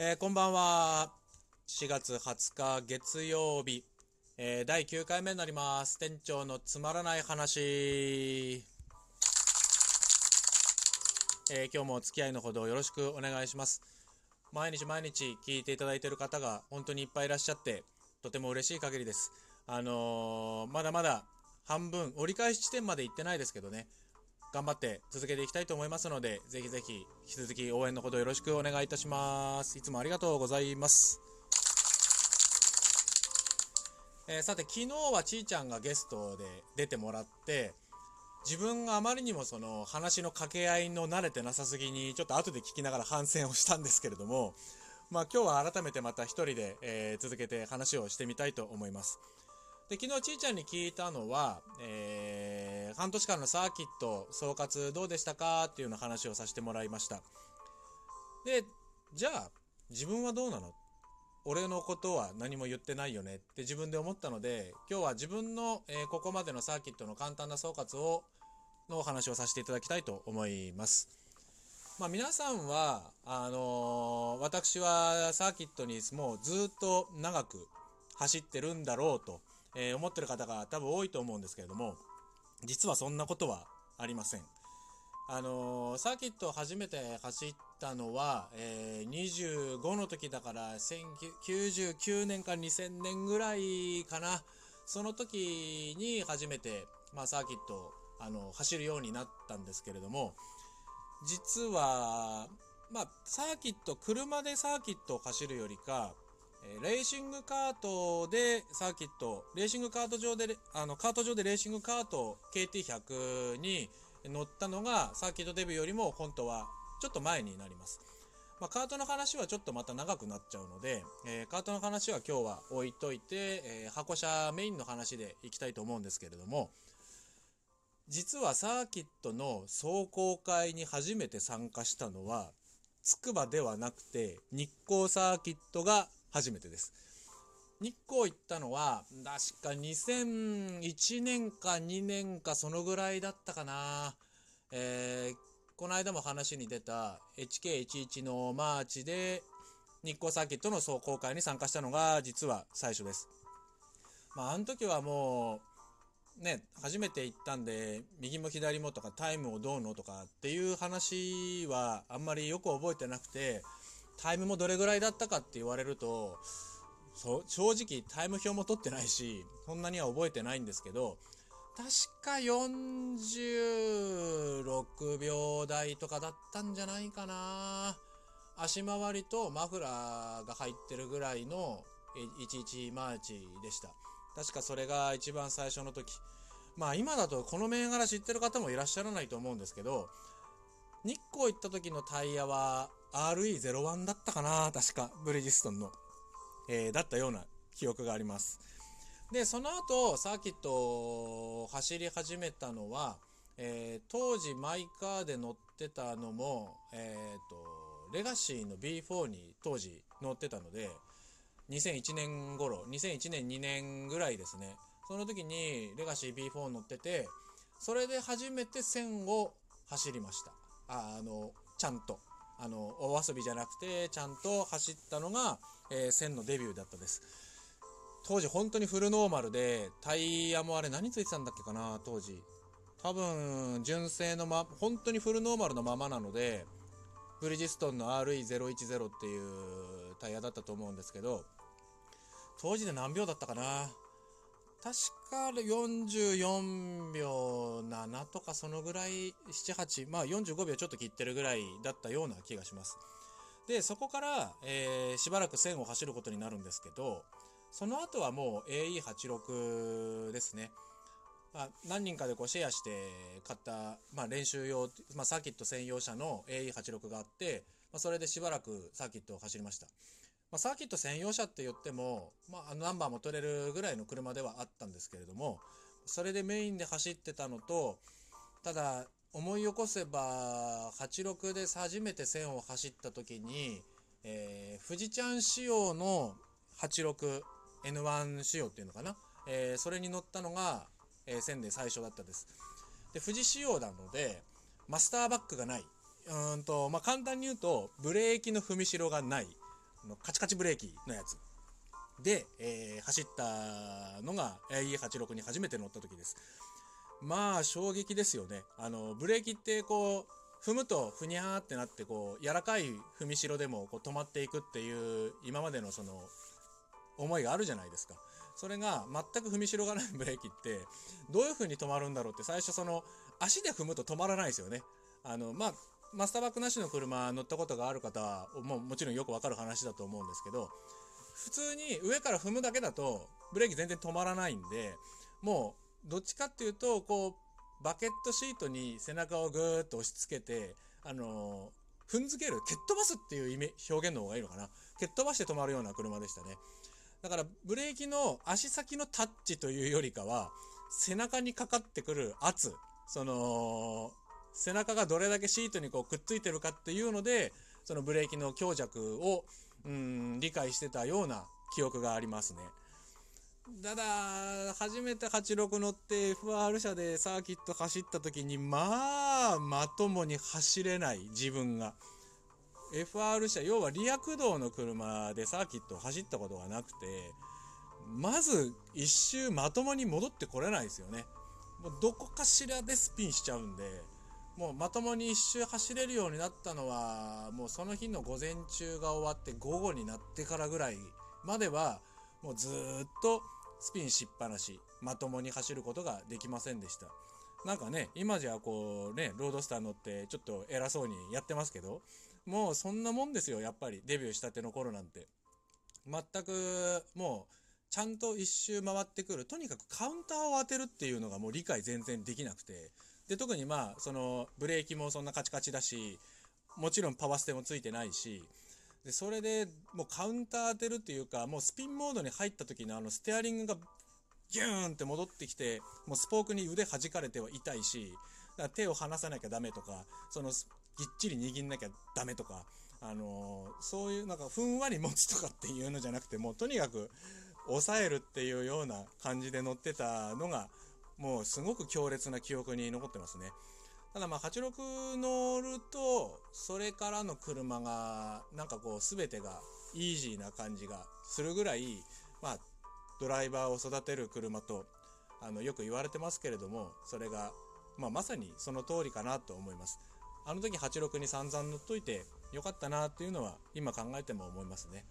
えーこんばんは。4月20日月曜日、えー第9回目になります。店長のつまらない話。えー今日もお付き合いのほどよろしくお願いします。毎日毎日聞いていただいている方が本当にいっぱいいらっしゃって、とても嬉しい限りです。あのーまだまだ半分、折り返し地点まで行ってないですけどね、頑張って続けていきたいと思いますので、ぜひぜひ引き続き応援のほどよろしくお願いいたします。いつもありがとうございます。えーさて、昨日はちーちゃんがゲストで出てもらって、自分があまりにもその話の掛け合いの慣れてなさすぎに、ちょっと後で聞きながら反省をしたんですけれども、まあ今日は改めてまた一人で、えー続けて話をしてみたいと思います。で昨日ちーちゃんに聞いたのは、えー半年間のサーキット総括どうでしたかっていうような話をさせてもらいました。でじゃあ自分はどうなの？俺のことは何も言ってないよね？って自分で思ったので今日は自分の、えーここまでのサーキットの簡単な総括をのお話をさせていただきたいと思います。まあ皆さんはあのー私はサーキットにもうずっと長く走ってるんだろうとえー思ってる方が多分多いと思うんですけれども実はそんなことはありません。あのーサーキットを初めて走ったのは、えー25の時だから1999年か2000年ぐらいかなその時に初めて、まあ、サーキットをあの走るようになったんですけれども実は、まあ、サーキット車でサーキットを走るよりかえレーシングカートでサーキット、レーシングカート上で、あの、カート上でレーシングカート KT100 に乗ったのがサーキットデビューよりも本当はちょっと前になります。まあ、カートの話はちょっとまた長くなっちゃうので、えーカートの話は今日は置いといて、えー箱車メインの話でいきたいと思うんですけれども、実はサーキットの壮行会に初めて参加したのは、つくばではなくて日光サーキットが初めてです。日光行ったのは確か2001年か2年かそのぐらいだったかな。えーこの間も話に出た HK11 のマーチで日光サーキットの走行会に参加したのが実は最初です。まああの時はもうね初めて行ったんで右も左もとかタイムをどうのとかっていう話はあんまりよく覚えてなくてタイムもどれぐらいだったかって言われるとそ正直タイム表も取ってないしそんなには覚えてないんですけど確か46秒台とかだったんじゃないかな。足回りとマフラーが入ってるぐらいの11マーチでした。確かそれが一番最初の時。まあ今だとこの銘柄知ってる方もいらっしゃらないと思うんですけど日光行った時のタイヤは RE01 だったかな確かブリヂストンの、えーだったような記憶があります。でその後サーキットを走り始めたのは、えー当時マイカーで乗ってたのも、えー、とレガシーの B4 に当時乗ってたので2001年頃2001年2年ぐらいですね。その時にレガシー B4 乗っててそれで初めて線を走りました。ああのちゃんと。あのお遊びじゃなくてちゃんと走ったのが、えー線のデビューだったです。当時本当にフルノーマルでタイヤもあれ何ついてたんだっけかな当時。多分純正のま本当にフルノーマルのままなのでブリヂストンの RE010 っていうタイヤだったと思うんですけど当時で何秒だったかな？確か44秒7とかそのぐらい78まあ45秒ちょっと切ってるぐらいだったような気がしますでそこから、えーしばらく線を走ることになるんですけどその後はもう AE86 ですねまあ、何人かでこうシェアして買った、まあ、練習用、まあ、サーキット専用車の AE86 があって、まあ、それでしばらくサーキットを走りました。まあ、サーキット専用車って言っても、まあ、ナンバーも取れるぐらいの車ではあったんですけれども、それでメインで走ってたのと、ただ、思い起こせば、86で初めて線を走った時に、えー富士ちゃん仕様の 86N1 仕様っていうのかな、えーそれに乗ったのが、えー線で最初だったです。で、富士仕様なので、マスターバックがない。うんと、まあ、簡単に言うと、ブレーキの踏みしろがない。のカチカチブレーキのやつで、えー、走ったのが E86 に初めて乗った時です。まあ衝撃ですよね。あのブレーキってこう踏むとふにゃーってなってこう柔らかい踏みしろでもこう止まっていくっていう今までのその思いがあるじゃないですか。それが全く踏みしろがないブレーキってどういう風に止まるんだろうって最初その足で踏むと止まらないですよね。あのまあマスターバックなしの車乗ったことがある方はももちろんよくわかる話だと思うんですけど普通に上から踏むだけだとブレーキ全然止まらないんでもうどっちかっていうとこうバケットシートに背中をぐーっと押し付けてあの、踏んづける蹴っ飛ばすっていう意味表現の方がいいのかな。蹴っ飛ばして止まるような車でしたね。だからブレーキの足先のタッチというよりかは背中にかかってくる圧その背中がどれだけシートにこうくっついてるかっていうのでそのブレーキの強弱をうん理解してたような記憶がありますね。ただ初めて86乗って FR 車でサーキット走った時にまあまともに走れない自分が。FR 車要はリア駆動の車でサーキットを走ったことがなくてまず一周まともに戻ってこれないですよね。もうどこかしらでスピンしちゃうんで。もうまともに一周走れるようになったのはもうその日の午前中が終わって午後になってからぐらいまではもうずっとスピンしっぱなしまともに走ることができませんでした。なんかね今じゃこうねロードスター乗ってちょっと偉そうにやってますけどもうそんなもんですよやっぱりデビューしたての頃なんて。全くもうちゃんと一周回ってくるとにかくカウンターを当てるっていうのがもう理解全然できなくて。で特にまあそのブレーキもそんなカチカチだしもちろんパワーステもついてないしでそれでもうカウンター当てるっていうかもうスピンモードに入った時のあのステアリングがギューンって戻ってきてもうスポークに腕弾かれては痛いしだから手を離さなきゃダメとかそのぎっちり握んなきゃダメとかあのー、そういうなんかふんわり持つとかっていうのじゃなくてもうとにかく抑えるっていうような感じで乗ってたのがもうすごく強烈な記憶に残ってますね。ただまあ86乗るとそれからの車がなんかこう全てがイージーな感じがするぐらいまあドライバーを育てる車とあのよく言われてますけれどもそれが、まあ、まさにその通りかなと思いますあの時86に散々乗っといてよかったなっていうのは今考えても思いますね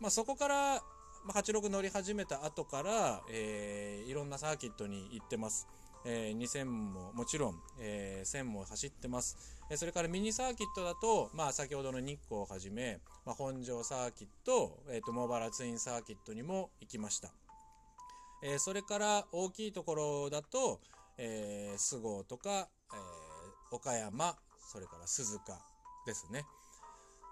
まあ、そこからまあ、86乗り始めた後から、えー、いろんなサーキットに行ってます。えー、2000ももちろん、えー、1000も走ってます。えー、それからミニサーキットだと、まあ、先ほどの日光をはじめ、まあ、本庄サーキット、えーと、茂原ツインサーキットにも行きました。えー、それから大きいところだと、えー、菅生とか、えー、岡山、それから鈴鹿ですね。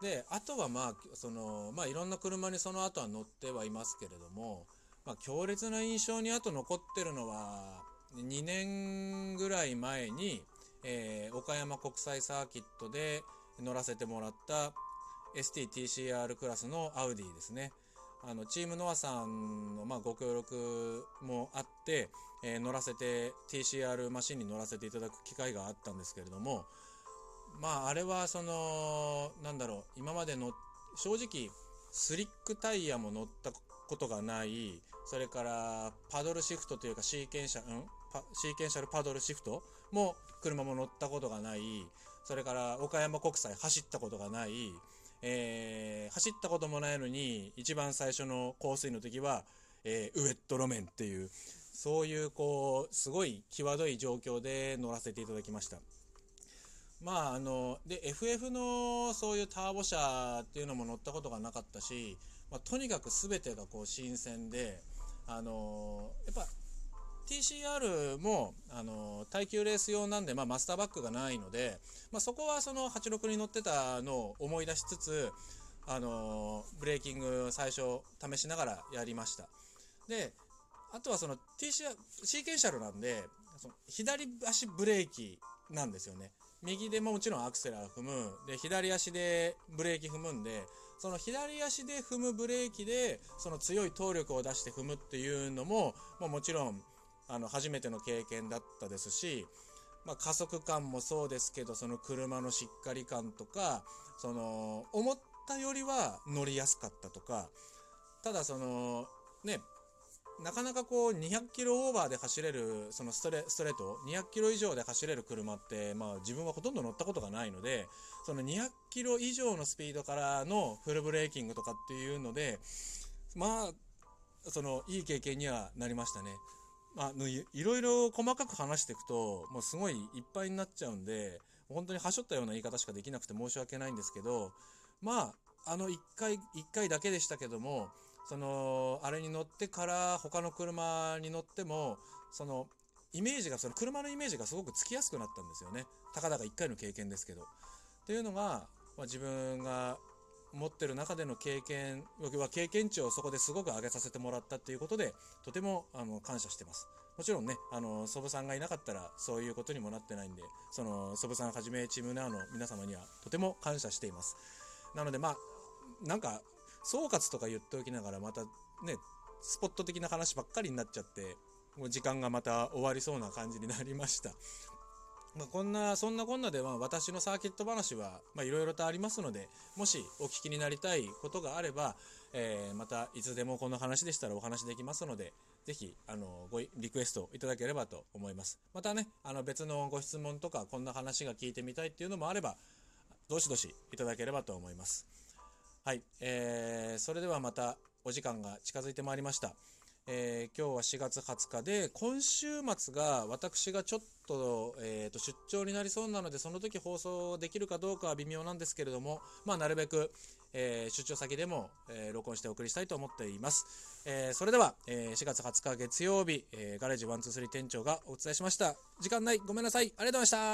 であとはまあそのまあいろんな車にその後は乗ってはいますけれども、まあ、強烈な印象にあと残ってるのは2年ぐらい前に、えー、岡山国際サーキットで乗らせてもらった STTCR クラスのアウディですね。あのチームノアさんのまあご協力もあって、えー、乗らせて TCR マシンに乗らせていただく機会があったんですけれども、まああれはそのなんだろう今までの正直スリックタイヤも乗ったことがないそれからパドルシフトというかシーケンシャ,、うん、シーケンシャルパドルシフトも車も乗ったことがないそれから岡山国際走ったことがない、えー、走ったこともないのに一番最初の香水の時は、えー、ウエット路面っていうそういうこうすごい際どい状況で乗らせていただきました。まああので FF のそういうターボ車っていうのも乗ったことがなかったし、まあ、とにかく全てがこう新鮮であのやっぱ TCR もあの耐久レース用なんで、まあ、マスターバックがないので、まあ、そこはその86に乗ってたのを思い出しつつあのブレーキング最初試しながらやりました。であとはその TCR シーケンシャルなんでその左足ブレーキなんですよね。右でももちろんアクセラー踏む。で、左足でブレーキ踏むんで、その左足で踏むブレーキで、その強い動力を出して踏むっていうのも、まあ、もちろん、あの、初めての経験だったですし、まあ、加速感もそうですけど、その車のしっかり感とか、その、思っったよりは乗りやすかったとかただそのねなかなかこう200キロオーバーで走れるそのストレストレート200キロ以上で走れる車ってまあ自分はほとんど乗ったことがないのでその200キロ以上のスピードからのフルブレーキングとかっていうのでまあそのいい経験にはなりましたね。あ、いいろいろ細かく話していくともうすごいいっぱいになっちゃうんで本当にはしょったような言い方しかできなくて申し訳ないんですけどまああの1回1回だけでしたけどもそのあれに乗ってから他の車に乗ってもそのイメージがその車のイメージがすごくつきやすくなったんですよね。たかだか1回の経験ですけど。っていうのが、まあ、自分が持ってる中での経験は経験値をそこですごく上げさせてもらったっていうことでとてもあの感謝してます。もちろんねあの祖母さんがいなかったらそういうことにもなってないんでその祖母さんはじめチームナーの皆様にはとても感謝しています。なのでまあなんか総括とか言っておきながらまたねスポット的な話ばっかりになっちゃってもう時間がまた終わりそうな感じになりました。まあ、こんなそんなこんなでは私のサーキット話はいろいろとありますのでもしお聞きになりたいことがあれば、えー、またいつでもこの話でしたらお話できますのでぜひあのごリクエストいただければと思います。またねあの別のご質問とかこんな話が聞いてみたいっていうのもあればどしどしいただければと思います。はい、えー、それではまたお時間が近づいてまいりましたえー、今日は4月20日で、今週末が私がちょっと,、えー、と出張になりそうなので、その時放送できるかどうかは微妙なんですけれども、まあ、なるべく、えー、出張先でも、えー、録音してお送りしたいと思っています。えー、それでは、えー、4月20日月曜日、えー、ガレージ123店長がお伝えしました。時間ない。ごめんなさい。ありがとうございました。